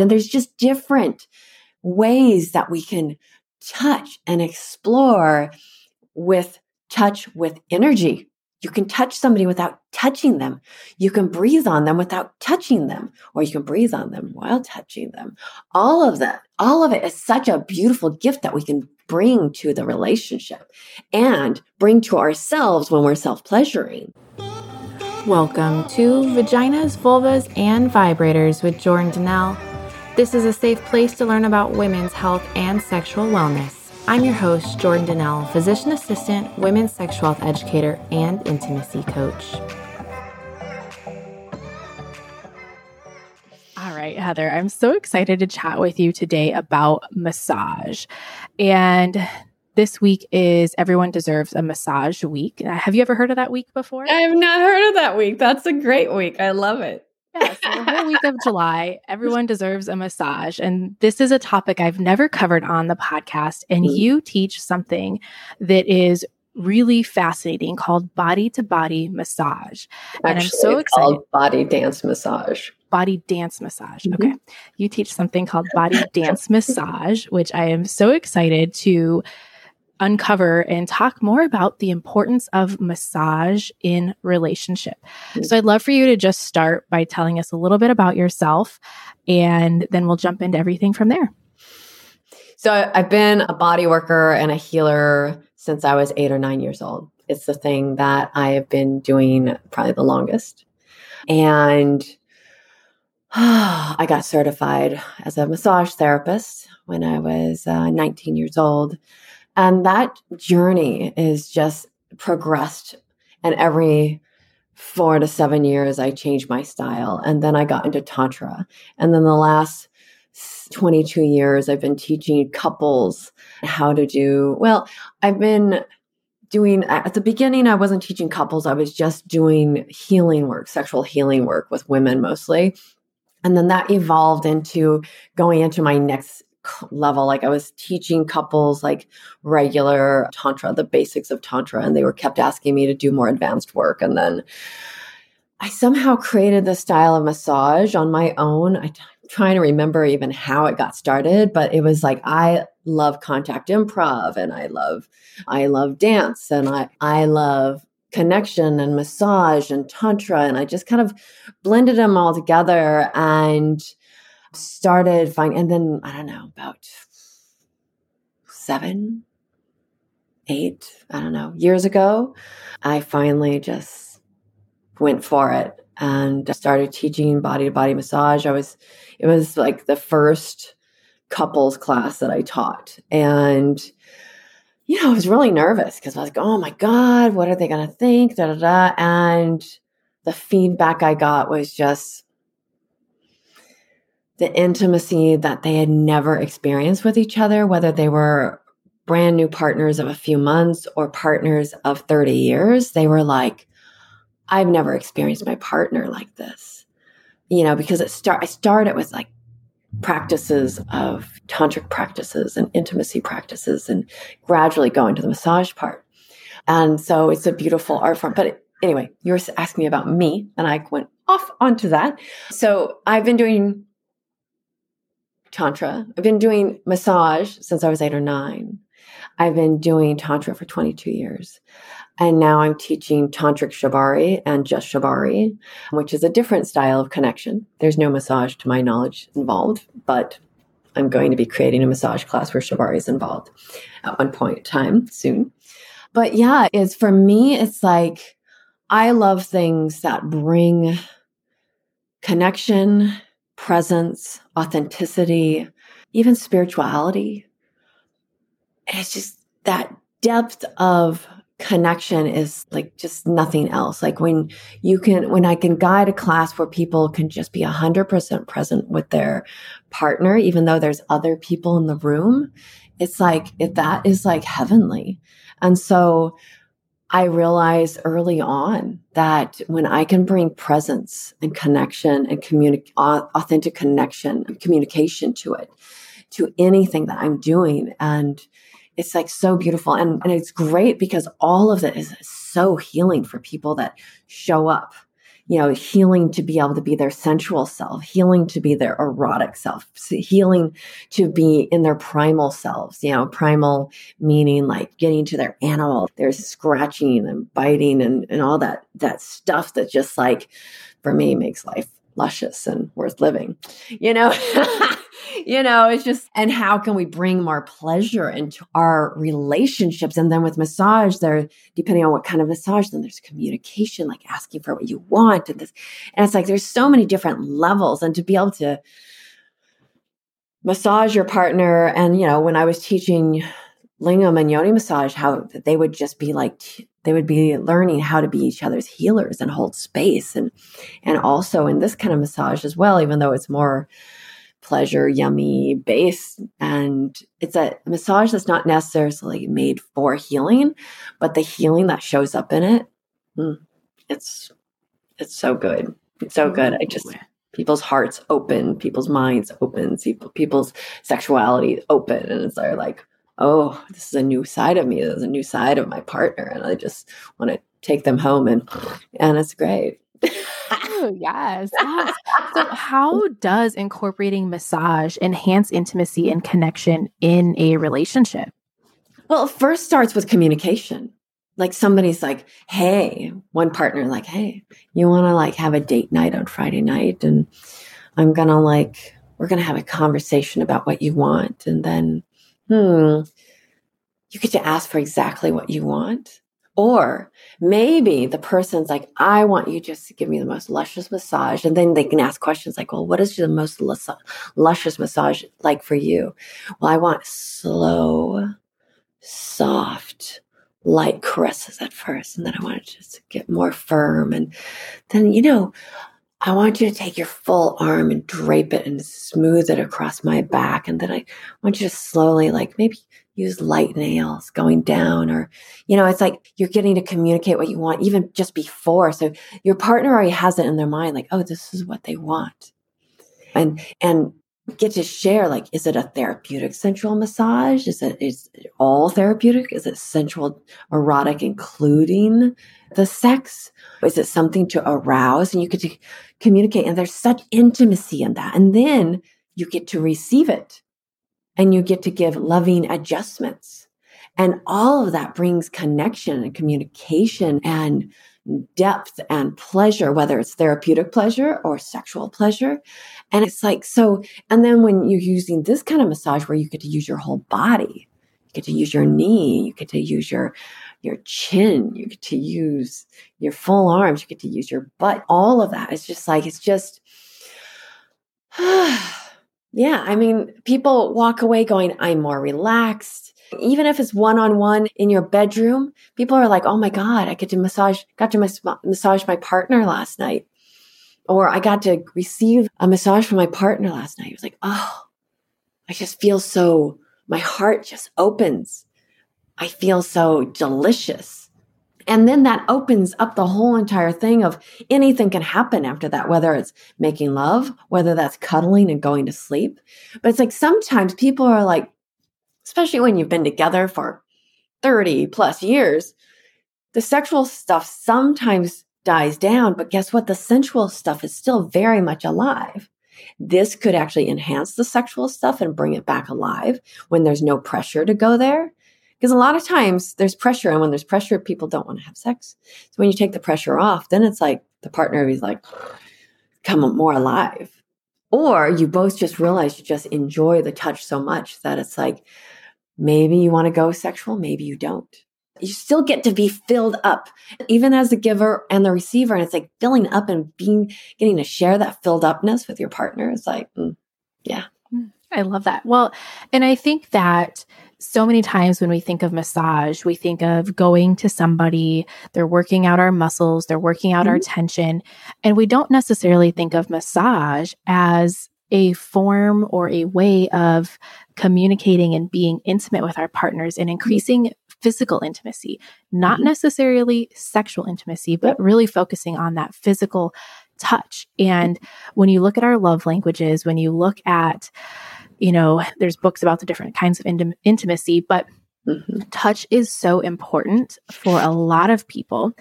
And there's just different ways that we can touch and explore with touch with energy. You can touch somebody without touching them. You can breathe on them without touching them, or you can breathe on them while touching them. All of that, all of it is such a beautiful gift that we can bring to the relationship and bring to ourselves when we're self pleasuring. Welcome to Vaginas, Vulvas, and Vibrators with Jordan D'Nelle. This is a safe place to learn about women's health and sexual wellness. I'm your host, Jordan D'Nelle, physician assistant, women's sexual health educator, and intimacy coach. All right, Heather, I'm so excited to chat with you today about massage. And this week is Everyone Deserves a Massage Week. Have you ever heard of that week before? I have not heard of that week. That's a great week. I love it. Yeah, so the whole week of July, everyone deserves a massage. And this is a topic I've never covered on the podcast. And mm-hmm. you teach something that is really fascinating called body to body massage. Actually, and I'm so excited. body dance massage. Body dance massage. Mm-hmm. Okay. You teach something called body dance massage, which I am so excited to uncover and talk more about the importance of massage in relationship. Mm-hmm. So I'd love for you to just start by telling us a little bit about yourself and then we'll jump into everything from there. So I've been a body worker and a healer since I was 8 or 9 years old. It's the thing that I have been doing probably the longest. And I got certified as a massage therapist when I was uh, 19 years old. And that journey is just progressed. And every four to seven years, I changed my style. And then I got into Tantra. And then the last 22 years, I've been teaching couples how to do, well, I've been doing, at the beginning, I wasn't teaching couples. I was just doing healing work, sexual healing work with women mostly. And then that evolved into going into my next level. Like I was teaching couples like regular Tantra, the basics of Tantra, and they were kept asking me to do more advanced work. And then I somehow created the style of massage on my own. I, am trying to remember even how it got started, but it was like I love contact improv and I love I love dance and I I love connection and massage and tantra and I just kind of blended them all together and started finding, and then I don't know, about seven, eight, I don't know, years ago, I finally just went for it and started teaching body to body massage. I was, it was like the first couples class that I taught. And, you know, I was really nervous because I was like, oh my God, what are they going to think? Da, da, da. And the feedback I got was just the intimacy that they had never experienced with each other, whether they were brand new partners of a few months or partners of 30 years. They were like, I've never experienced my partner like this. You know, because it start I started with like practices of tantric practices and intimacy practices and gradually going to the massage part. And so it's a beautiful art form. But anyway, you were asking me about me and I went off onto that. So I've been doing Tantra. I've been doing massage since I was eight or nine. I've been doing Tantra for 22 years. And now I'm teaching Tantric Shibari and just Shibari, which is a different style of connection. There's no massage to my knowledge involved, but I'm going to be creating a massage class where Shibari is involved at one point in time soon. But yeah, it's for me, it's like I love things that bring connection presence, authenticity, even spirituality. It's just that depth of connection is like just nothing else. Like when you can, when I can guide a class where people can just be 100% present with their partner, even though there's other people in the room, it's like, that is like heavenly. And so I realized early on that when I can bring presence and connection and communi- authentic connection and communication to it, to anything that I'm doing, and it's like so beautiful. And, and it's great because all of it is so healing for people that show up. You know, healing to be able to be their sensual self, healing to be their erotic self, healing to be in their primal selves, you know, primal meaning like getting to their animal. There's scratching and biting and, and all that, that stuff that just like, for me, makes life luscious and worth living, you know? you know, it's just, and how can we bring more pleasure into our relationships? And then with massage, there, depending on what kind of massage, then there's communication, like asking for what you want. And this, and it's like, there's so many different levels. And to be able to massage your partner, and, you know, when I was teaching lingam and yoni massage, how they would just be like, they would be learning how to be each other's healers and hold space. And and also in this kind of massage as well even though it's more pleasure yummy base and it's a massage that's not necessarily made for healing but the healing that shows up in it hmm, it's it's so good. It's so good. I just people's hearts open people's minds open people, people's sexuality open and it's like oh this is a new side of me there's a new side of my partner and i just want to take them home and and it's great oh, yes. yes. So, how does incorporating massage enhance intimacy and connection in a relationship? Well, it first starts with communication. Like somebody's like, hey, one partner, like, hey, you want to like have a date night on Friday night? And I'm going to like, we're going to have a conversation about what you want. And then, hmm, you get to ask for exactly what you want. Or maybe the person's like, I want you just to give me the most luscious massage. And then they can ask questions like, well, what is the most luscious massage like for you? Well, I want slow, soft, light caresses at first. And then I want it just to get more firm. And then, you know, I want you to take your full arm and drape it and smooth it across my back. And then I want you to slowly, like maybe use light nails going down or you know it's like you're getting to communicate what you want even just before so your partner already has it in their mind like oh this is what they want and and get to share like is it a therapeutic sensual massage? Is it is it all therapeutic? Is it sensual erotic including the sex? Is it something to arouse? And you get to communicate and there's such intimacy in that. And then you get to receive it and you get to give loving adjustments. And all of that brings connection and communication and depth and pleasure, whether it's therapeutic pleasure or sexual pleasure. And it's like, so, and then when you're using this kind of massage where you get to use your whole body, you get to use your knee, you get to use your, your chin, you get to use your full arms, you get to use your butt, all of that. It's just like, it's just, Yeah, I mean, people walk away going, I'm more relaxed. Even if it's one on one in your bedroom, people are like, oh my God, I get to massage, got to mas- massage my partner last night. Or I got to receive a massage from my partner last night. It was like, oh, I just feel so, my heart just opens. I feel so delicious. And then that opens up the whole entire thing of anything can happen after that, whether it's making love, whether that's cuddling and going to sleep. But it's like sometimes people are like, especially when you've been together for 30 plus years, the sexual stuff sometimes dies down, but guess what? The sensual stuff is still very much alive. This could actually enhance the sexual stuff and bring it back alive when there's no pressure to go there. Because a lot of times there's pressure, and when there's pressure, people don't want to have sex. So when you take the pressure off, then it's like the partner is like, come more alive. Or you both just realize you just enjoy the touch so much that it's like, maybe you want to go sexual, maybe you don't. You still get to be filled up, even as the giver and the receiver. And it's like filling up and being, getting to share that filled upness with your partner. It's like, mm, yeah. Mm, I love that. Well, and I think that so many times when we think of massage, we think of going to somebody, they're working out our muscles, they're working out mm-hmm. our tension. And we don't necessarily think of massage as a form or a way of communicating and being intimate with our partners and mm-hmm. increasing physical intimacy, not mm-hmm. necessarily sexual intimacy, but really focusing on that physical touch. And when you look at our love languages, when you look at you know, there's books about the different kinds of intim- intimacy, but mm-hmm. touch is so important for a lot of people.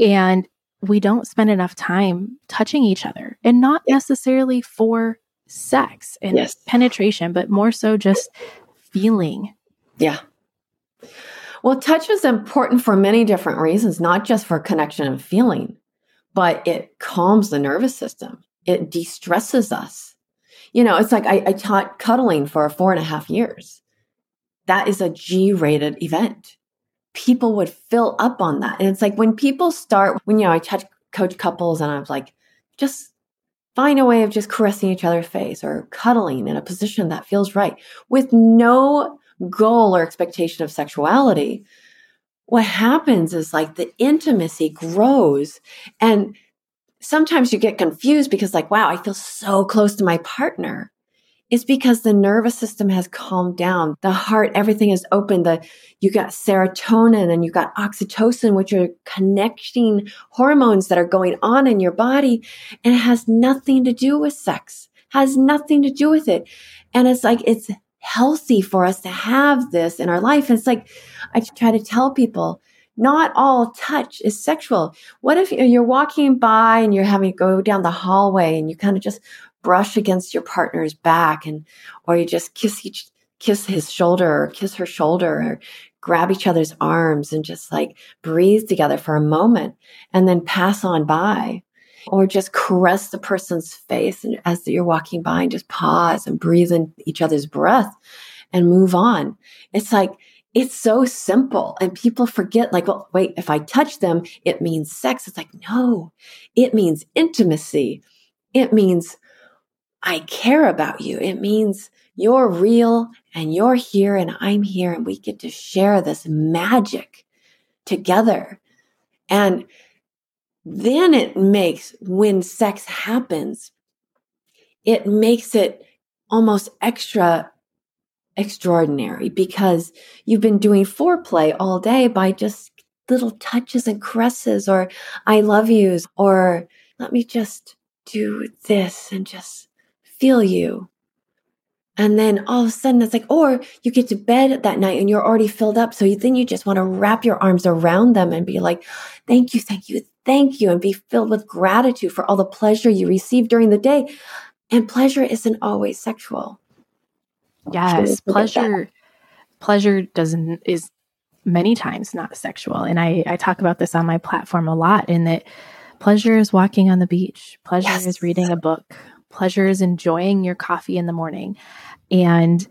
And we don't spend enough time touching each other and not necessarily for sex and yes. penetration, but more so just feeling. Yeah. Well, touch is important for many different reasons, not just for connection and feeling, but it calms the nervous system. It de stresses us. You know, it's like I, I taught cuddling for four and a half years. That is a G rated event. People would fill up on that. And it's like when people start, when, you know, I touch coach couples and I'm like, just find a way of just caressing each other's face or cuddling in a position that feels right with no goal or expectation of sexuality. What happens is like the intimacy grows and sometimes you get confused because like, wow, I feel so close to my partner is because the nervous system has calmed down. The heart, everything is open. The, you got serotonin and you got oxytocin, which are connecting hormones that are going on in your body. And it has nothing to do with sex, has nothing to do with it. And it's like, it's healthy for us to have this in our life. And it's like, I try to tell people, not all touch is sexual. What if you're walking by and you're having to go down the hallway and you kind of just brush against your partner's back and or you just kiss each kiss his shoulder or kiss her shoulder or grab each other's arms and just like breathe together for a moment and then pass on by. Or just caress the person's face and as you're walking by and just pause and breathe in each other's breath and move on. It's like it's so simple and people forget like well wait if i touch them it means sex. It's like no it means intimacy. It means I care about you. It means you're real and you're here and I'm here and we get to share this magic together. And then it makes, when sex happens, it makes it almost extra extraordinary because you've been doing foreplay all day by just little touches and caresses or I love yous or let me just do this and just feel you. And then all of a sudden it's like, or you get to bed that night and you're already filled up. So you, then you just want to wrap your arms around them and be like, thank you, thank you, thank you. And be filled with gratitude for all the pleasure you received during the day. And pleasure isn't always sexual. Yes. Pleasure, pleasure doesn't, is many times not sexual. And I, I talk about this on my platform a lot in that pleasure is walking on the beach. Pleasure yes. is reading a book pleasures enjoying your coffee in the morning and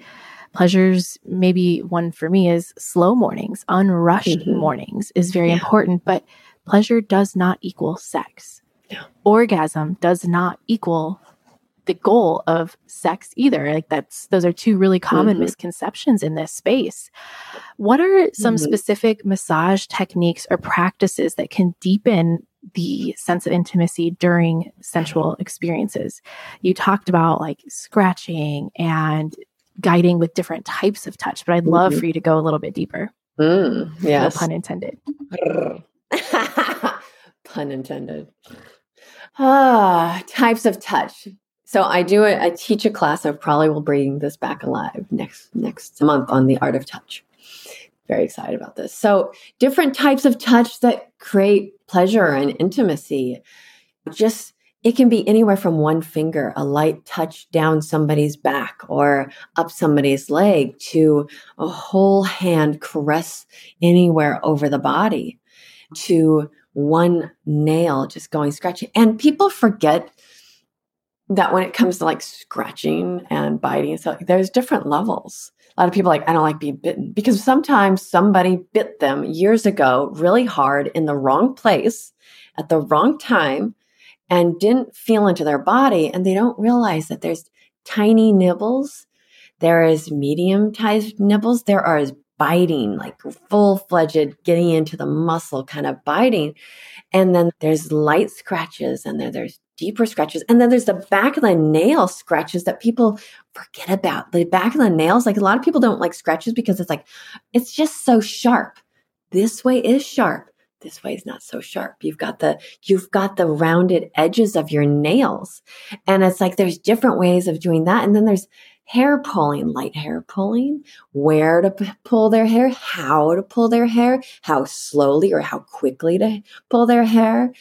pleasures maybe one for me is slow mornings unrushed mm-hmm. mornings is very yeah. important but pleasure does not equal sex yeah. orgasm does not equal the goal of sex either like that's those are two really common mm-hmm. misconceptions in this space what are some mm-hmm. specific massage techniques or practices that can deepen the sense of intimacy during sensual experiences. You talked about like scratching and guiding with different types of touch, but I'd love mm-hmm. for you to go a little bit deeper. Mm, yes. No pun intended. pun intended. Ah, types of touch. So I do it. I teach a class. I probably will bring this back alive next next month on the art of touch. Very excited about this. So different types of touch that create pleasure and intimacy. Just it can be anywhere from one finger, a light touch down somebody's back or up somebody's leg, to a whole hand caress anywhere over the body, to one nail just going scratching. And people forget that when it comes to like scratching and biting, so there's different levels a lot of people like, I don't like being bitten because sometimes somebody bit them years ago really hard in the wrong place at the wrong time and didn't feel into their body. And they don't realize that there's tiny nibbles. There is medium sized nibbles. There are biting, like full fledged getting into the muscle kind of biting. And then there's light scratches and then there's deeper scratches. And then there's the back of the nail scratches that people forget about. The back of the nails, like a lot of people don't like scratches because it's like, it's just so sharp. This way is sharp. This way is not so sharp. You've got the, you've got the rounded edges of your nails. And it's like, there's different ways of doing that. And then there's hair pulling, light hair pulling, where to p- pull their hair, how to pull their hair, how slowly or how quickly to pull their hair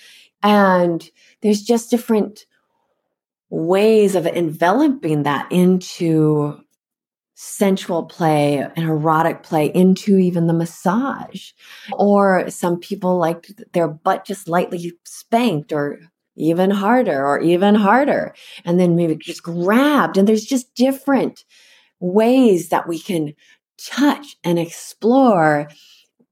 And there's just different ways of enveloping that into sensual play and erotic play into even the massage. Or some people like their butt just lightly spanked or even harder or even harder. And then maybe just grabbed. And there's just different ways that we can touch and explore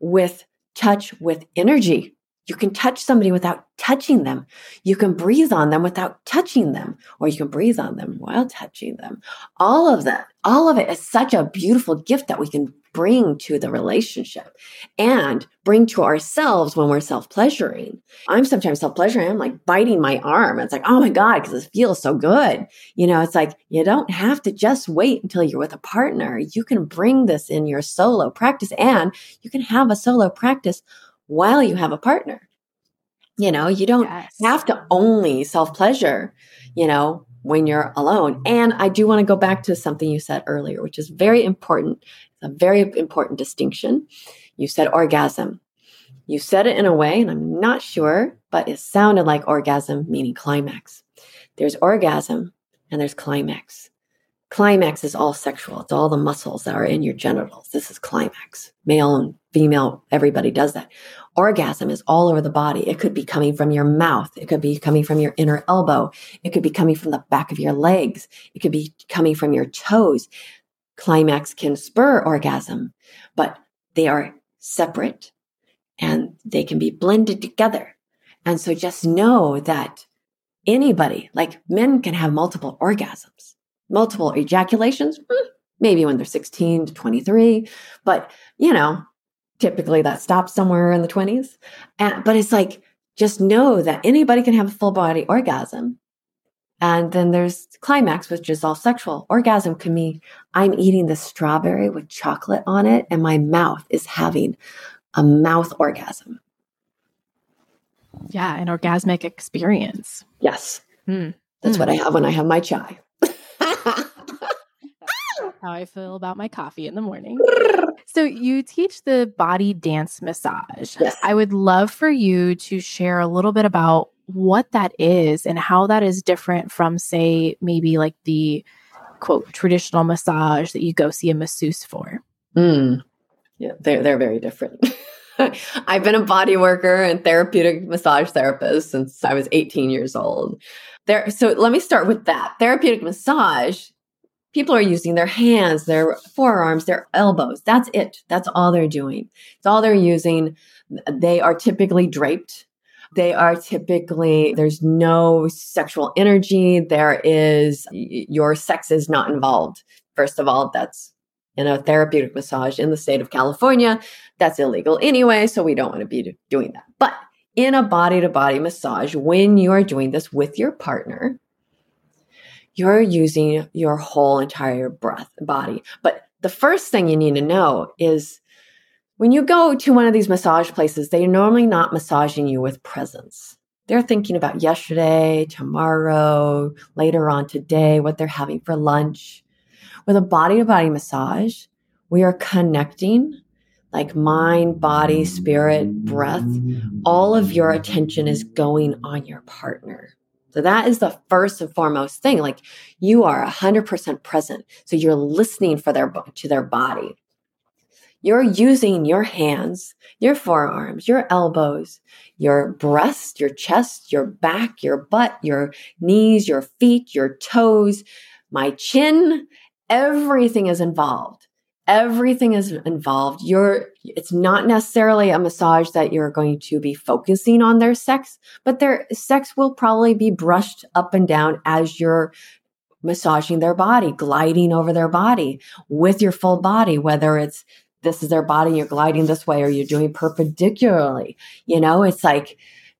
with touch with energy. You can touch somebody without touching them. You can breathe on them without touching them, or you can breathe on them while touching them. All of that, all of it is such a beautiful gift that we can bring to the relationship and bring to ourselves when we're self pleasuring. I'm sometimes self pleasuring. I'm like biting my arm. It's like, oh my God, because it feels so good. You know, it's like you don't have to just wait until you're with a partner. You can bring this in your solo practice and you can have a solo practice while you have a partner. You know, you don't yes. have to only self pleasure, you know, when you're alone. And I do want to go back to something you said earlier, which is very important a very important distinction. You said orgasm. You said it in a way, and I'm not sure, but it sounded like orgasm, meaning climax. There's orgasm and there's climax. Climax is all sexual. It's all the muscles that are in your genitals. This is climax. Male and female, everybody does that. Orgasm is all over the body. It could be coming from your mouth. It could be coming from your inner elbow. It could be coming from the back of your legs. It could be coming from your toes climax can spur orgasm, but they are separate and they can be blended together. And so just know that anybody, like men can have multiple orgasms, multiple ejaculations, hmm, maybe when they're 16 to 23, but you know, typically that stops somewhere in the 20s. And, but it's like, just know that anybody can have a full body orgasm and then there's climax, which is all sexual. Orgasm can mean I'm eating the strawberry with chocolate on it, and my mouth is having a mouth orgasm. Yeah, an orgasmic experience. Yes. Mm. That's mm. what I have when I have my chai. How I feel about my coffee in the morning. So, you teach the body dance massage. Yes. I would love for you to share a little bit about what that is and how that is different from, say, maybe like the quote traditional massage that you go see a masseuse for. Mm. Yeah, they're they're very different. I've been a body worker and therapeutic massage therapist since I was 18 years old. There, so let me start with that. Therapeutic massage, people are using their hands, their forearms, their elbows. That's it. That's all they're doing. It's all they're using. They are typically draped they are typically, there's no sexual energy. There is, your sex is not involved. First of all, that's in a therapeutic massage in the state of California. That's illegal anyway. So we don't want to be doing that. But in a body to body massage, when you are doing this with your partner, you're using your whole entire breath body. But the first thing you need to know is when you go to one of these massage places, they're normally not massaging you with presence. They're thinking about yesterday, tomorrow, later on today, what they're having for lunch. With a body to body massage, we are connecting like mind, body, spirit, breath. All of your attention is going on your partner. So that is the first and foremost thing. Like you are 100% present. So you're listening for their to their body. You're using your hands, your forearms, your elbows, your breast, your chest, your back, your butt, your knees, your feet, your toes, my chin. Everything is involved. Everything is involved. You're, it's not necessarily a massage that you're going to be focusing on their sex, but their sex will probably be brushed up and down as you're massaging their body, gliding over their body with your full body, whether it's this is their body, you're gliding this way, or you're doing perpendicularly. You know, it's like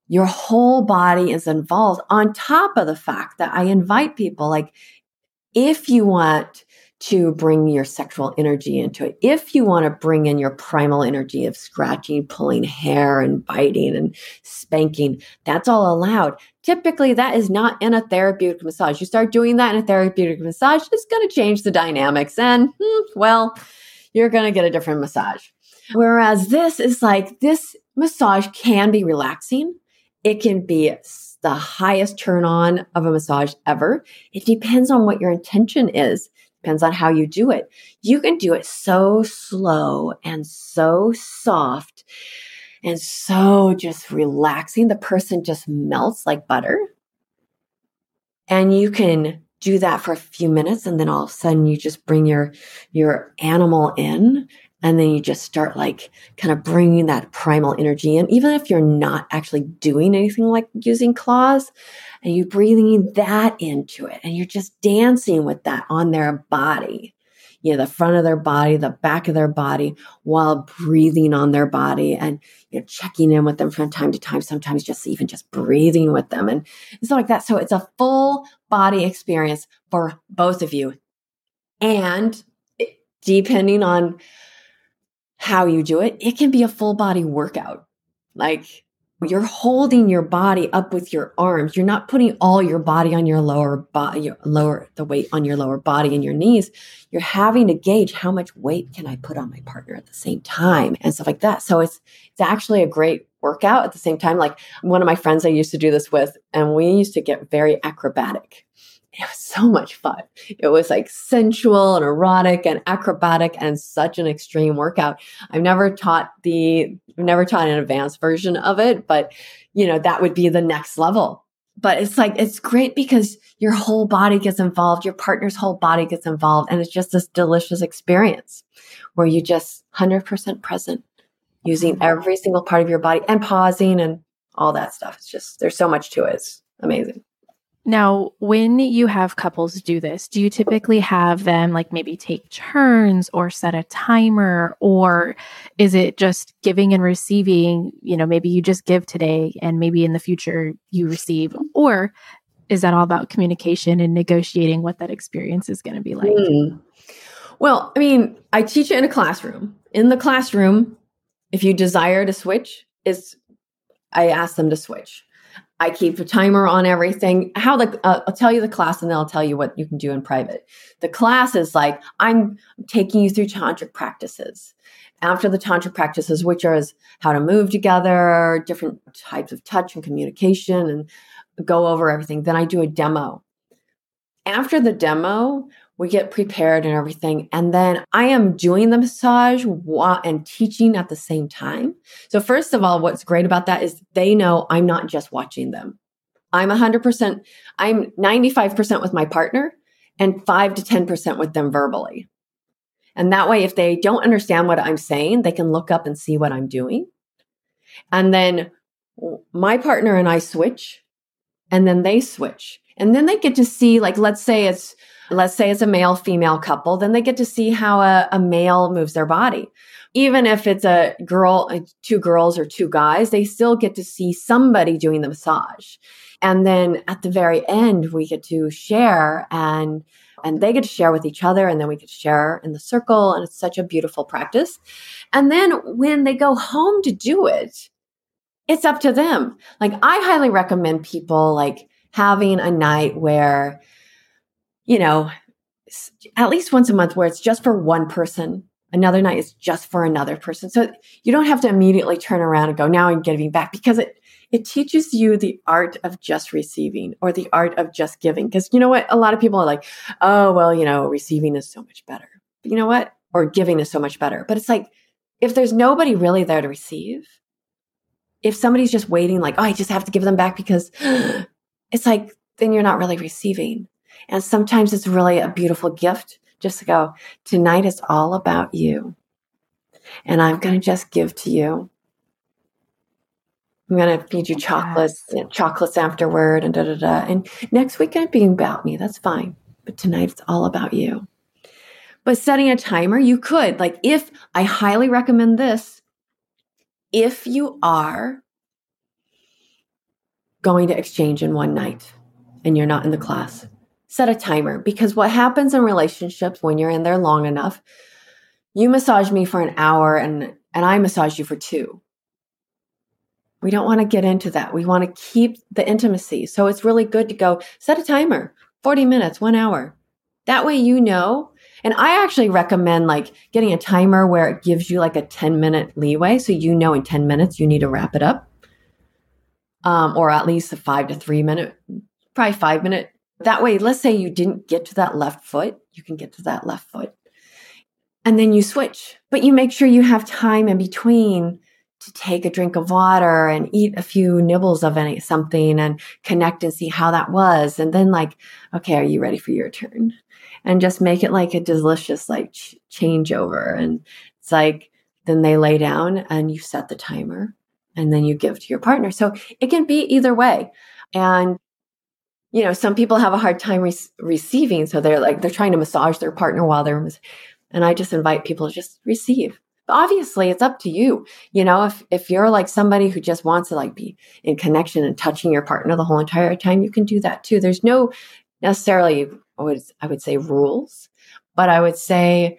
your whole body is involved on top of the fact that I invite people, like, if you want to bring your sexual energy into it, if you want to bring in your primal energy of scratching, pulling hair, and biting and spanking, that's all allowed. Typically, that is not in a therapeutic massage. You start doing that in a therapeutic massage, it's going to change the dynamics. And, hmm, well, you're going to get a different massage. Whereas this is like, this massage can be relaxing It can be the highest turn on of a massage ever. It depends on what your intention is. Depends on how you do it. You can do it so slow and so soft and so just relaxing. The person just melts like butter. And you can do that for a few minutes and then all of a sudden you just bring your your animal in and then you just start like kind of bringing that primal energy in even if you're not actually doing anything like using claws and you're breathing that into it and you're just dancing with that on their body. You know the front of their body the back of their body while breathing on their body and you know checking in with them from time to time sometimes just even just breathing with them and stuff like that. So it's a full body experience for both of you. And depending on how you do it, it can be a full body workout. Like you're holding your body up with your arms. You're not putting all your body on your lower body, your lower the weight on your lower body and your knees. You're having to gauge how much weight can I put on my partner at the same time and stuff like that. So it's it's actually a great workout at the same time. Like one of my friends I used to do this with, and we used to get very acrobatic it was so much fun. It was like sensual and erotic and acrobatic and such an extreme workout. I've never taught the, I've never taught an advanced version of it, but you know, that would be the next level. But it's like, it's great because your whole body gets involved, your partner's whole body gets involved, and it's just this delicious experience where you just 100% present using mm-hmm. every single part of your body and pausing and all that stuff. It's just, there's so much to it. It's amazing. Now, when you have couples do this, do you typically have them like maybe take turns or set a timer? Or is it just giving and receiving? You know, maybe you just give today and maybe in the future you receive? Or is that all about communication and negotiating what that experience is going to be like? Mm. Well, I mean, I teach it in a classroom. In the classroom, if you desire to switch, is I ask them to switch. I keep a timer on everything. How the uh, I'll tell you the class and then I'll tell you what you can do in private. The class is like I'm taking you through tantric practices. After the tantric practices, which are how to move together, different types of touch and communication, and go over everything. Then I do a demo. After the demo, we get prepared and everything. And then I am doing the massage and teaching at the same time. So, first of all, what's great about that is they know I'm not just watching them. I'm 100%, I'm 95% with my partner and 5 to 10% with them verbally. And that way, if they don't understand what I'm saying, they can look up and see what I'm doing. And then my partner and I switch, and then they switch. And then they get to see, like, let's say it's let's say it's a male female couple, then they get to see how a, a male moves their body. Even if it's a girl, uh, two girls or two guys, they still get to see somebody doing the massage. And then at the very end, we get to share and and they get to share with each other and then we get to share in the circle and it's such a beautiful practice. And then when they go home to do it, it's up to them. Like I highly recommend people like having a night where you know, at least once a month where it's just for one person. Another night is just for another person. So you don't have to immediately turn around and go, now I'm giving back because it, it teaches you the art of just receiving or the art of just giving. Because you know what? A lot of people are like, oh, well, you know, receiving is so much better. But you know what? Or giving is so much better. But it's like, if there's nobody really there to receive, if somebody's just waiting, like, oh, I just have to give them back because it's like, then you're not really receiving. And sometimes it's really a beautiful gift just to go, tonight is all about you. And I'm going to just give to you. I'm going to feed you chocolates, yes. chocolates afterward, and da da da. And next week I'm being about me. That's fine. But tonight it's all about you. But setting a timer, you could. Like, if I highly recommend this, if you are going to exchange in one night and you're not in the class, set a timer because what happens in relationships when you're in there long enough, you massage me for an hour and and I massage you for 2. We don't want to get into that. We want to keep the intimacy. So it's really good to go set a timer, 40 minutes, 1 hour. That way you know and I actually recommend like getting a timer where it gives you like a 10 minute leeway so you know in 10 minutes you need to wrap it up. um, or at least a five to three minute, probably five minute. That way, let's say you didn't get to that left foot, you can get to that left foot. And then you switch, but you make sure you have time in between to take a drink of water and eat a few nibbles of any something and connect and see how that was. And then like okay are you ready for your turn? And just make it like a delicious like ch- changeover. And it's like then they lay down and you set the timer and then you give to your partner. So it can be either way. And you know some people have a hard time re- receiving so they're like they're trying to massage their partner while they're and i just invite people to just receive. Obviously it's up to you. You know if if you're like somebody who just wants to like be in connection and touching your partner the whole entire time you can do that too. There's no necessarily I would, I would say rules but i would say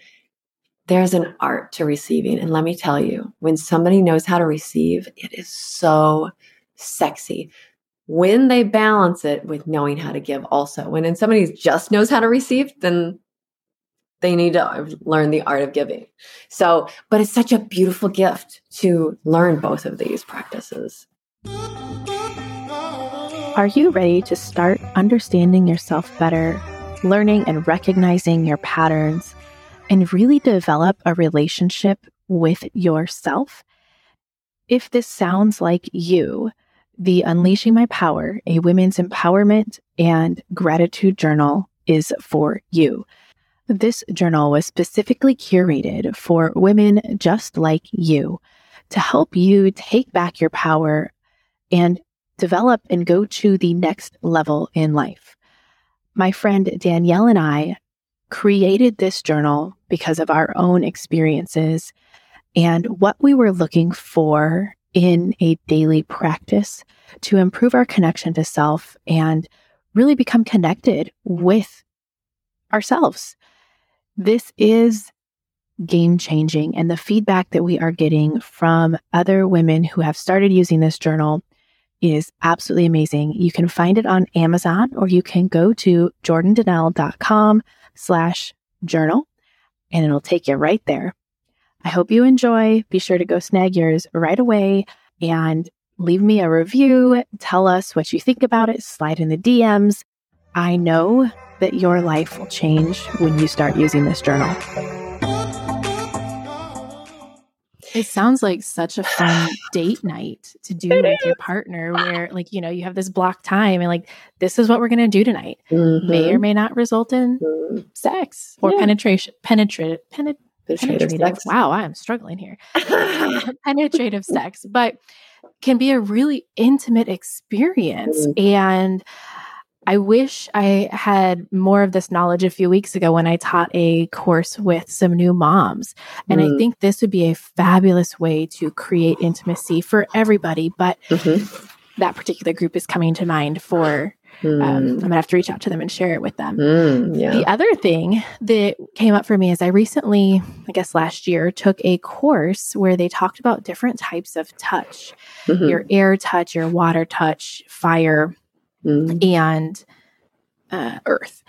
there's an art to receiving. And let me tell you when somebody knows how to receive it is so sexy when they balance it with knowing how to give also when somebody just knows how to receive then they need to learn the art of giving. So, but it's such a beautiful gift to learn both of these practices. Are you ready to start understanding yourself better, learning and recognizing your patterns, and really develop a relationship with yourself? If this sounds like you, the Unleashing My Power, a women's empowerment and gratitude journal is for you. This journal was specifically curated for women just like you to help you take back your power and develop and go to the next level in life. My friend Danielle and I created this journal because of our own experiences and what we were looking for in a daily practice to improve our connection to self and really become connected with ourselves. This is game changing. And the feedback that we are getting from other women who have started using this journal is absolutely amazing. You can find it on Amazon or you can go to jordandnelle.com slash journal and it'll take you right there. I hope you enjoy. Be sure to go snag yours right away and leave me a review. Tell us what you think about it. Slide in the DMs. I know that your life will change when you start using this journal. It sounds like such a fun date night to do with your partner where like, you know, you have this block time and like this is what we're going to do tonight. Mm-hmm. May or may not result in mm-hmm. sex or yeah. penetration penetrate penet- penetrative, sex. Wow, I am struggling here. penetrative sex, but can be a really intimate experience mm-hmm. and I wish I had more of this knowledge a few weeks ago when I taught a course with some new moms. And mm. I think this would be a fabulous way to create intimacy for everybody. But mm-hmm. that particular group is coming to mind for. Mm. Um, I'm gonna have to reach out to them and share it with them. Mm, yeah. The other thing that came up for me is I recently, I guess last year, took a course where they talked about different types of touch mm-hmm. your air touch, your water touch, fire, mm. and uh, earth.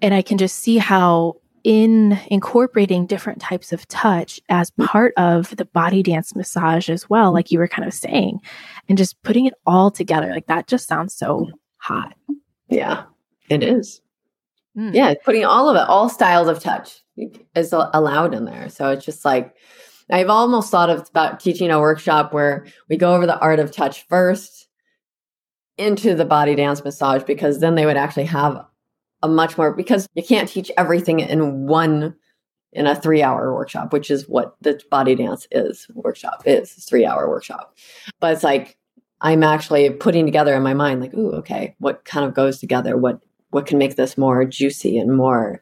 And I can just see how, in incorporating different types of touch as part of the body dance massage as well, like you were kind of saying, and just putting it all together, like that just sounds so hot. Yeah, it is. Mm. Yeah, putting all of it, all styles of touch is allowed in there. So it's just like, I've almost thought of about teaching a workshop where we go over the art of touch first into the body dance massage because then they would actually have a much more because you can't teach everything in one in a three hour workshop which is what the body dance is workshop is three hour workshop but it's like i'm actually putting together in my mind like ooh okay what kind of goes together what what can make this more juicy and more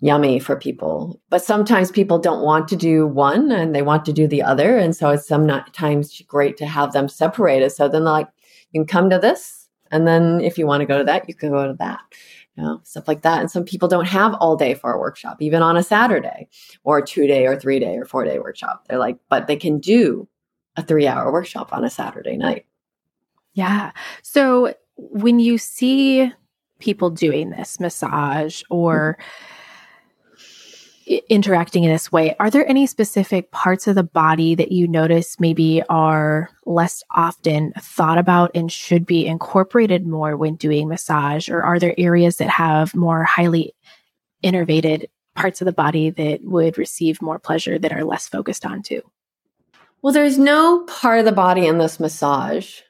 yummy for people but sometimes people don't want to do one and they want to do the other and so it's sometimes great to have them separated so then they're like you can come to this. And then if you want to go to that, you can go to that. You know, stuff like that. And some people don't have all day for a workshop, even on a Saturday or a two day or three day or four day workshop. They're like, but they can do a three hour workshop on a Saturday night. Yeah. So when you see people doing this massage or interacting in this way, are there any specific parts of the body that you notice maybe are less often thought about and should be incorporated more when doing massage? Or are there areas that have more highly innervated parts of the body that would receive more pleasure that are less focused on too? Well, there's no part of the body in this massage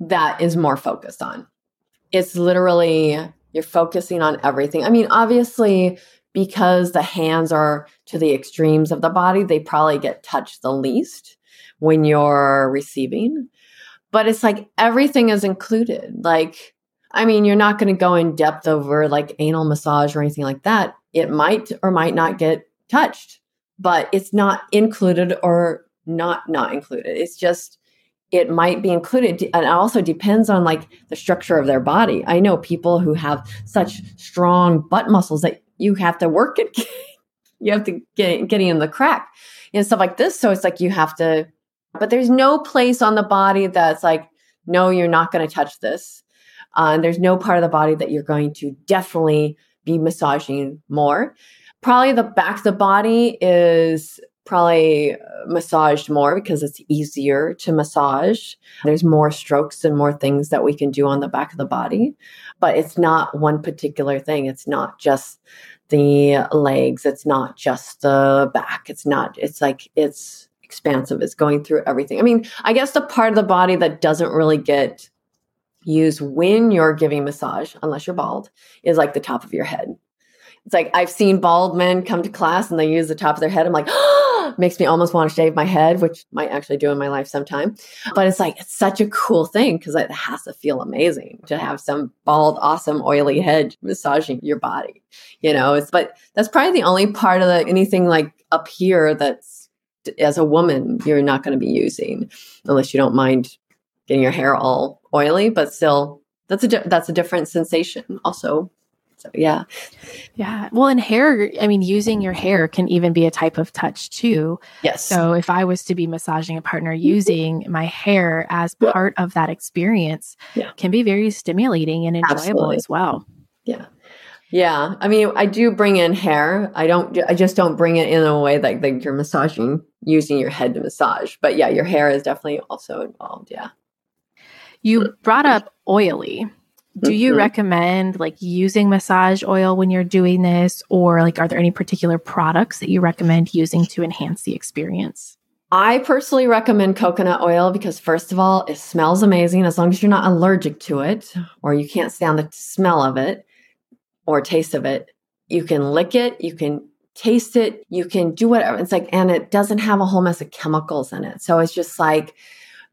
that is more focused on. It's literally you're focusing on everything. I mean, obviously, because the hands are to the extremes of the body, they probably get touched the least when you're receiving. But it's like everything is included. Like, I mean, you're not going to go in depth over like anal massage or anything like that. It might or might not get touched, but it's not included or not not included. It's just it might be included and it also depends on like the structure of their body. I know people who have such strong butt muscles that you have to work it. you have to get getting in the crack and stuff like this. So it's like you have to, but there's no place on the body that's like, no, you're not going to touch this. Uh, and there's no part of the body that you're going to definitely be massaging more. Probably the back of the body is probably massaged more because it's easier to massage. There's more strokes and more things that we can do on the back of the body, but it's not one particular thing. It's not just the legs, it's not just the back. It's not, it's like, it's expansive. It's going through everything. I mean, I guess the part of the body that doesn't really get used when you're giving massage, unless you're bald, is like the top of your head. It's like I've seen bald men come to class and they use the top of their head. I'm like, makes me almost want to shave my head, which might actually do in my life sometime. But it's like it's such a cool thing because it has to feel amazing to have some bald, awesome, oily head massaging your body. You know, it's but that's probably the only part of the anything like up here that's as a woman you're not going to be using unless you don't mind getting your hair all oily, but still that's a di- that's a different sensation also so yeah. Yeah. Well, and hair, I mean, using your hair can even be a type of touch too. Yes. So if I was to be massaging a partner mm-hmm. using my hair as part of that experience yeah. can be very stimulating and enjoyable Absolutely. as well. Yeah. Yeah. I mean, I do bring in hair. I don't, I just don't bring it in a way like, like you're massaging using your head to massage. But yeah, your hair is definitely also involved. Yeah. You brought up oily do you mm-hmm. recommend like using massage oil when you're doing this? Or like are there any particular products that you recommend using to enhance the experience? I personally recommend coconut oil because first of all it smells amazing. As long as you're not allergic to it or you can't stand the smell of it or taste of it you can lick it you can taste it you can do whatever. It's like and it doesn't have a whole mess of chemicals in it. So it's just like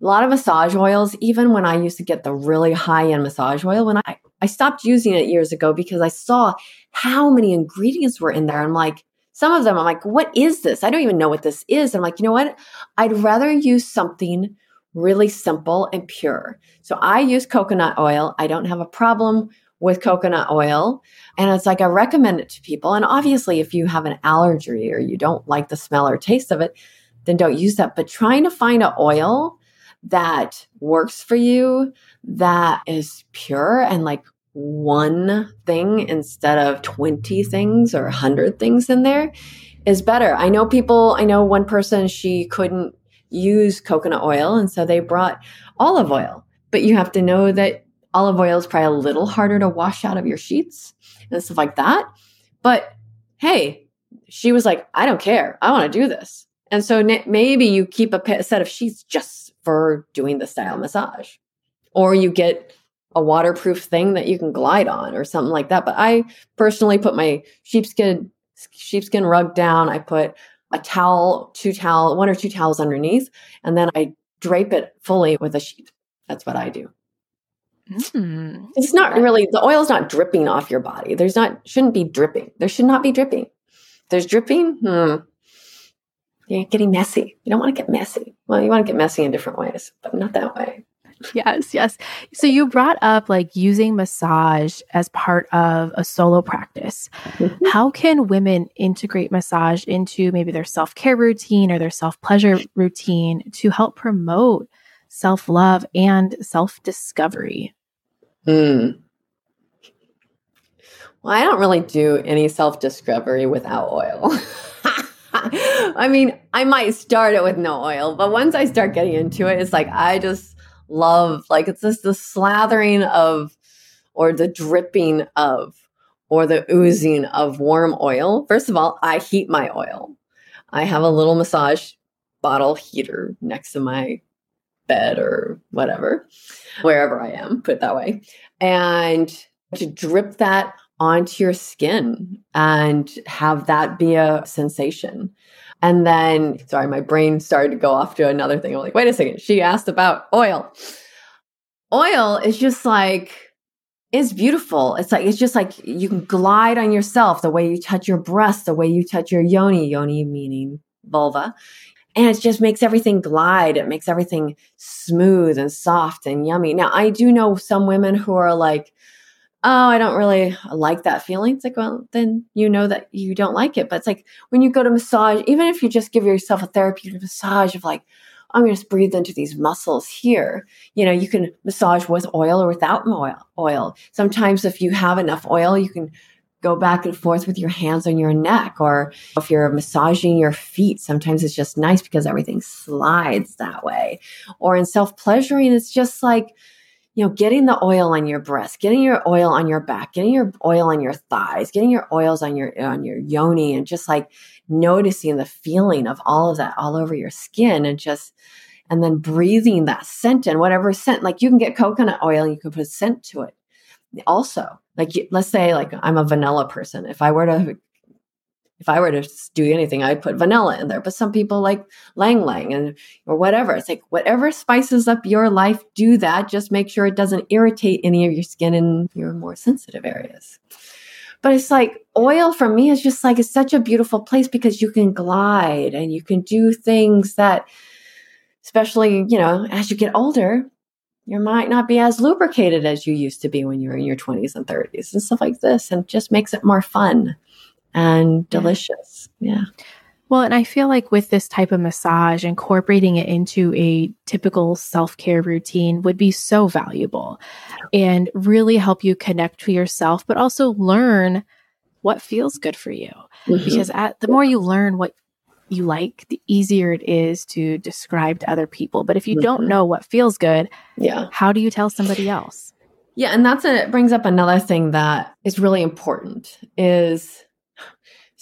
a lot of massage oils, even when I used to get the really high end massage oil, when I, I stopped using it years ago because I saw how many ingredients were in there. I'm like, some of them, I'm like, what is this? I don't even know what this is. I'm like, you know what? I'd rather use something really simple and pure. So I use coconut oil. I don't have a problem with coconut oil. And it's like I recommend it to people. And obviously, if you have an allergy or you don't like the smell or taste of it, then don't use that. But trying to find an oil that works for you that is pure and like one thing instead of 20 things or 100 things in there is better. I know people, I know one person, she couldn't use coconut oil, and so they brought olive oil. But you have to know that olive oil is probably a little harder to wash out of your sheets and stuff like that. But hey, she was like, I don't care. I want to do this. And so maybe you keep a set of sheets just for doing the style massage, or you get a waterproof thing that you can glide on or something like that. But I personally put my sheepskin sheepskin rug down. I put a towel, two towel, one or two towels underneath, and then I drape it fully with a sheet. That's what I do. Mm, it's not really the oil's not dripping off your body. There's not shouldn't be dripping. There should not be dripping. There's dripping. Hmm, you're getting messy. You don't want to get messy. Well, you want to get messy in different ways, but not that way. Yes, yes. So you brought up like using massage as part of a solo practice. Mm-hmm. How can women integrate massage into maybe their self care routine or their self pleasure routine to help promote self love and self discovery? Mm. Well, I don't really do any self discovery without oil. I mean, I might start it with no oil, but once I start getting into it, it's like I just love, like, it's just the slathering of or the dripping of or the oozing of warm oil. First of all, I heat my oil. I have a little massage bottle heater next to my bed or whatever, wherever I am, put it that way. And to drip that onto your skin and have that be a sensation. And then, sorry, my brain started to go off to another thing. I'm like, wait a second. She asked about oil. Oil is just like, it's beautiful. It's like, it's just like you can glide on yourself the way you touch your breast, the way you touch your yoni, yoni meaning vulva. And it just makes everything glide. It makes everything smooth and soft and yummy. Now, I do know some women who are like, oh, I don't really like that feeling. It's like, well, then you know that you don't like it. But it's like when you go to massage, even if you just give yourself a therapeutic massage of like, I'm going to breathe into these muscles here. You know, you can massage with oil or without oil. Sometimes if you have enough oil, you can go back and forth with your hands on your neck or if you're massaging your feet sometimes it's just nice because everything slides that way or in self pleasuring it's just like you know getting the oil on your breast getting your oil on your back getting your oil on your thighs getting your oils on your on your yoni and just like noticing the feeling of all of that all over your skin and just and then breathing that scent and whatever scent like you can get coconut oil you can put scent to it. Also like let's say like i'm a vanilla person. If i were to if i were to do anything i'd put vanilla in there but some people like ylang ylang and or whatever. It's like whatever spices up your life do that. Just make sure it doesn't irritate any of your skin in your more sensitive areas. But it's like oil for me is just like it's such a beautiful place because you can glide and you can do things that especially you know as you get older you might not be as lubricated as you used to be when you were in your 20s and 30s and stuff like this and just makes it more fun and delicious yeah well and i feel like with this type of massage incorporating it into a typical self-care routine would be so valuable and really help you connect to yourself but also learn what feels good for you mm-hmm. because at the more you learn what you like, the easier it is to describe to other people. But if you mm-hmm. don't know what feels good, yeah, how do you tell somebody else? Yeah, and that's a, it brings up another thing that is really important is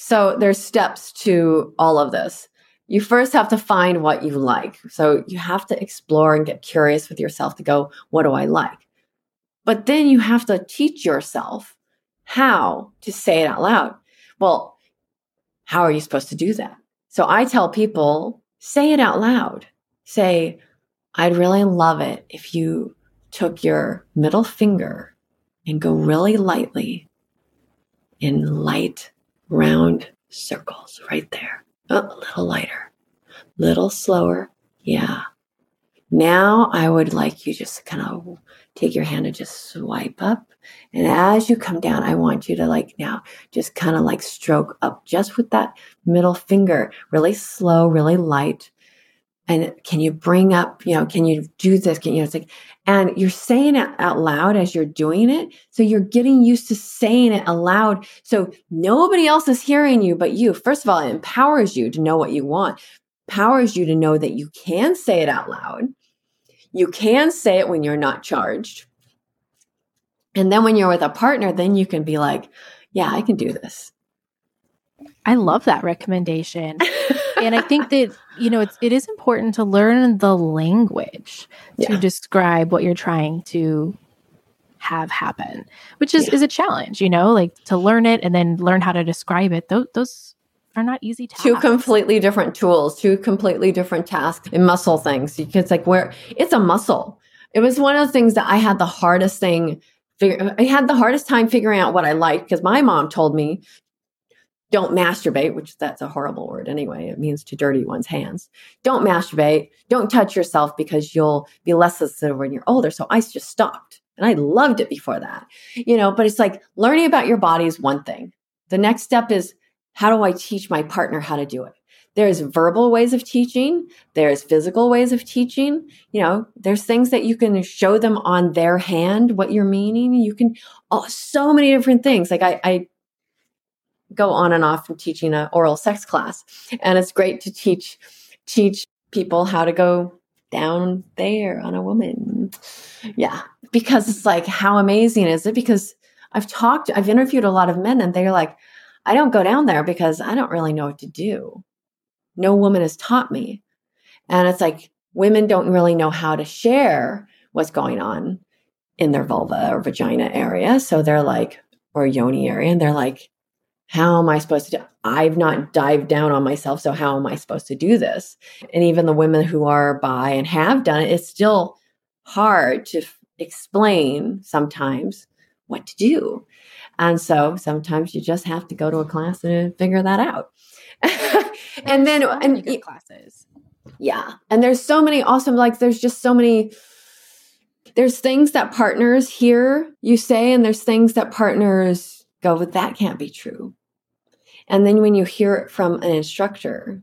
so there's steps to all of this. You first have to find what you like. So you have to explore and get curious with yourself to go, what do I like? But then you have to teach yourself how to say it out loud. Well, how are you supposed to do that? So I tell people, say it out loud. Say, I'd really love it if you took your middle finger and go really lightly in light, round circles right there. Oh, a little lighter, little slower. Yeah. Now I would like you just kind of take your hand and just swipe up. And as you come down, I want you to like now just kind of like stroke up just with that middle finger, really slow, really light. And can you bring up, you know, can you do this? Can you know, it's like, and you're saying it out loud as you're doing it. So you're getting used to saying it aloud. So nobody else is hearing you but you. First of all, it empowers you to know what you want, empowers you to know that you can say it out loud you can say it when you're not charged. And then when you're with a partner, then you can be like, yeah, I can do this. I love that recommendation. and I think that, you know, it's, it is important to learn the language yeah. to describe what you're trying to have happen, which is, yeah. is a challenge, you know, like to learn it and then learn how to describe it. Those, those are not easy tasks. Two completely different tools, two completely different tasks and muscle things. Because like where it's a muscle. It was one of the things that I had the hardest thing. I had the hardest time figuring out what I liked because my mom told me, "Don't masturbate," which that's a horrible word anyway. It means to dirty one's hands. Don't masturbate. Don't touch yourself because you'll be less sensitive when you're older. So I just stopped, and I loved it before that, you know. But it's like learning about your body is one thing. The next step is how do I teach my partner how to do it? there's verbal ways of teaching, there's physical ways of teaching. You know, there's things that you can show them on their hand what you're meaning. You can, oh, so many different things. Like I, I go on and off from teaching an oral sex class, and it's great to teach teach people how to go down there on a woman. Yeah, because it's like how amazing is it? Because I've talked, I've interviewed a lot of men, and they're like, I don't go down there because I don't really know what to do. No woman has taught me. And it's like women don't really know how to share what's going on in their vulva or vagina area. So they're like, or yoni area, and they're like, how am I supposed to do? I've not dived down on myself. So how am I supposed to do this? And even the women who are by and have done it, it's still hard to f- explain sometimes what to do. And so sometimes you just have to go to a class and uh, figure that out. and then and good classes. Yeah. And there's so many awesome like there's just so many there's things that partners hear you say and there's things that partners go but that can't be true. And then when you hear it from an instructor,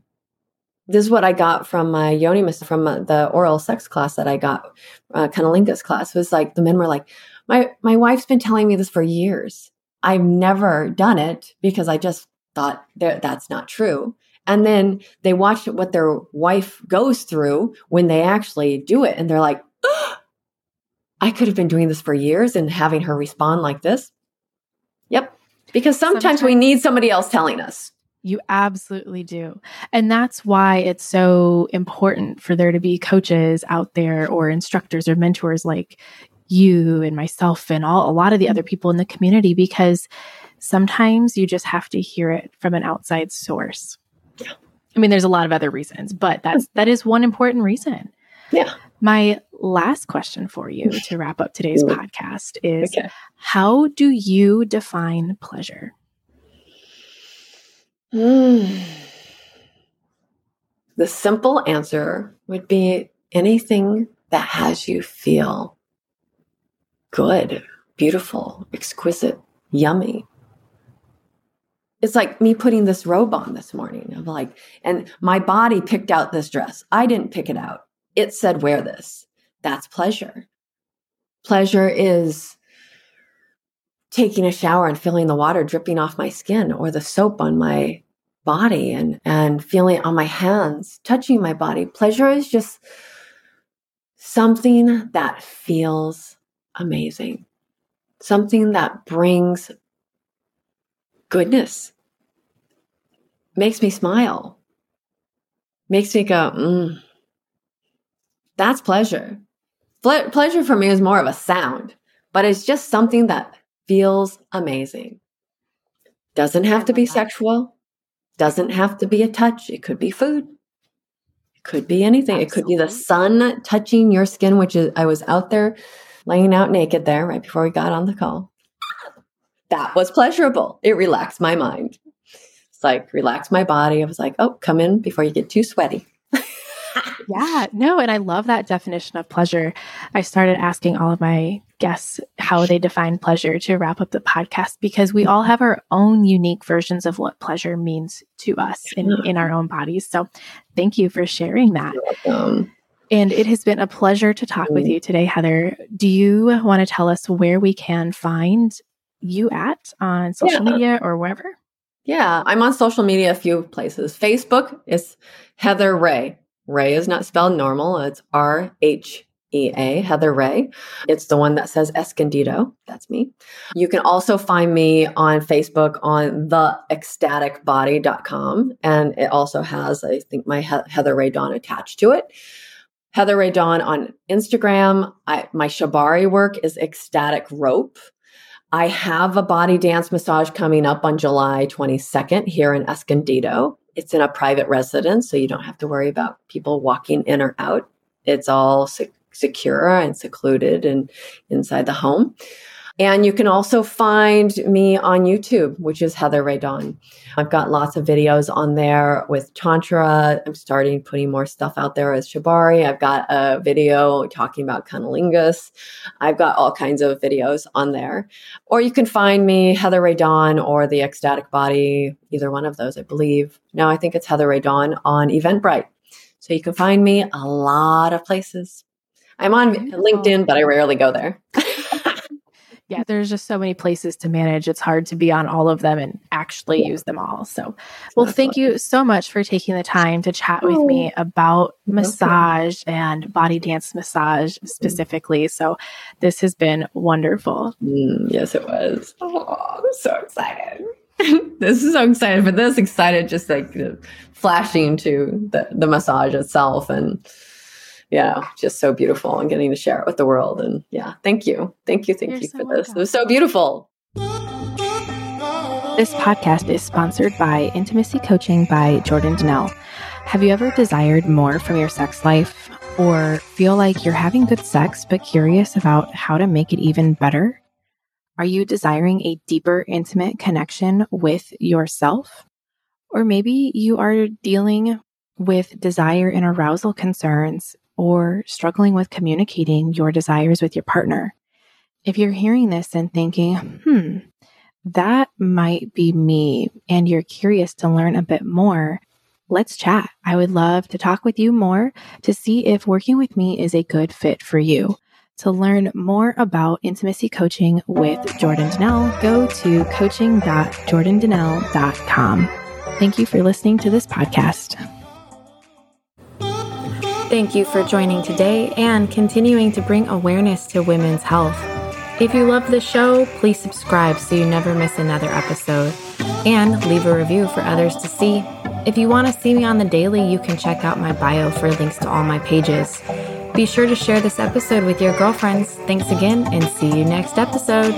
this is what I got from my yoni from the oral sex class that I got, uh, Cunnilingus class was like the men were like, my my wife's been telling me this for years. I've never done it because I just thought that that's not true. And then they watch what their wife goes through when they actually do it, and they're like, oh, I could have been doing this for years and having her respond like this. Because sometimes, sometimes we need somebody else telling us. You absolutely do. And that's why it's so important for there to be coaches out there or instructors or mentors like you and myself and all a lot of the other mm-hmm. people in the community because sometimes you just have to hear it from an outside source. Yeah. I mean there's a lot of other reasons, but that's mm-hmm. that is one important reason. Yeah. My last question for you to wrap up today's podcast is okay. How do you define pleasure? Mm. The simple answer would be anything that has you feel good, beautiful, exquisite, yummy. It's like me putting this robe on this morning. I'm like, and my body picked out this dress. I didn't pick it out. It said, wear this. That's pleasure. Pleasure is taking a shower and feeling the water dripping off my skin or the soap on my body and, and feeling on my hands, touching my body. Pleasure is just something that feels amazing, something that brings goodness, makes me smile, makes me go, mm. That's pleasure. Ple- pleasure for me is more of a sound, but it's just something that feels amazing. Doesn't have to be sexual, doesn't have to be a touch. It could be food. It could be anything. Absolutely. It could be the sun touching your skin, which is, I was out there laying out naked there right before we got on the call. That was pleasurable. It relaxed my mind. It's like relaxed my body. I was like, oh, come in before you get too sweaty. Yeah, no, and I love that definition of pleasure. I started asking all of my guests how they define pleasure to wrap up the podcast because we all have our own unique versions of what pleasure means to us in, in our own bodies. So thank you for sharing that. And it has been a pleasure to talk with mm. you today, Heather. Do you want to tell us where we can find you at on social yeah. media or wherever? Yeah, I'm on social media a few places. Facebook is Heather Rhea. Ray is not spelled normal. It's R H E A, Heather Rhea. It's the one that says Escondido. That's me. You can also find me on Facebook on theecstaticbody.com. And it also has, I think, my he- Heather Rhea Dawn attached to it. Heather Rhea Dawn on Instagram. I, my Shibari work is Ecstatic Rope. I have a body dance massage coming up on July 22nd here in Escondido. It's in a private residence, so you don't have to worry about people walking in or out. It's all se- secure and secluded and inside the home. And you can also find me on YouTube, which is Heather Rhea Dawn. I've got lots of videos on there with Tantra. I'm starting putting more stuff out there as Shibari. I've got a video talking about cunnilingus. I've got all kinds of videos on there. Or you can find me, Heather Rhea Dawn or The Ecstatic Body, either one of those, I believe. No, I think it's Heather Rhea Dawn on Eventbrite. So you can find me a lot of places. I'm on LinkedIn, but I rarely go there. yeah, there's just so many places to manage. It's hard to be on all of them and actually yeah. use them all. So, well, thank you so much for taking the time to chat with me oh. about massage okay. and body dance massage mm. specifically. So, this has been wonderful. Mm, yes, it was. Oh, I'm so excited. this is so excited for this. Excited, just like flashing to the, the massage itself and yeah, just so beautiful and getting to share it with the world. And yeah, thank you. Thank you. Thank You're you for so this. It was so beautiful. This podcast is sponsored by Intimacy Coaching by Jordan D'Nelle. Have you ever desired more from your sex life or feel like you're having good sex but curious about how to make it even better? Are you desiring a deeper, intimate connection with yourself? Or maybe you are dealing with desire and arousal concerns or struggling with communicating your desires with your partner. If you're hearing this and thinking, hmm, that might be me, and you're curious to learn a bit more, let's chat. I would love to talk with you more to see if working with me is a good fit for you. To learn more about intimacy coaching with Jordan D'Nelle, go to coaching.jordandnelle.com. Thank you for listening to this podcast. Thank you for joining today and continuing to bring awareness to women's health. If you love the show, please subscribe so you never miss another episode and leave a review for others to see. If you want to see me on the daily, you can check out my bio for links to all my pages. Be sure to share this episode with your girlfriends. Thanks again and see you next episode.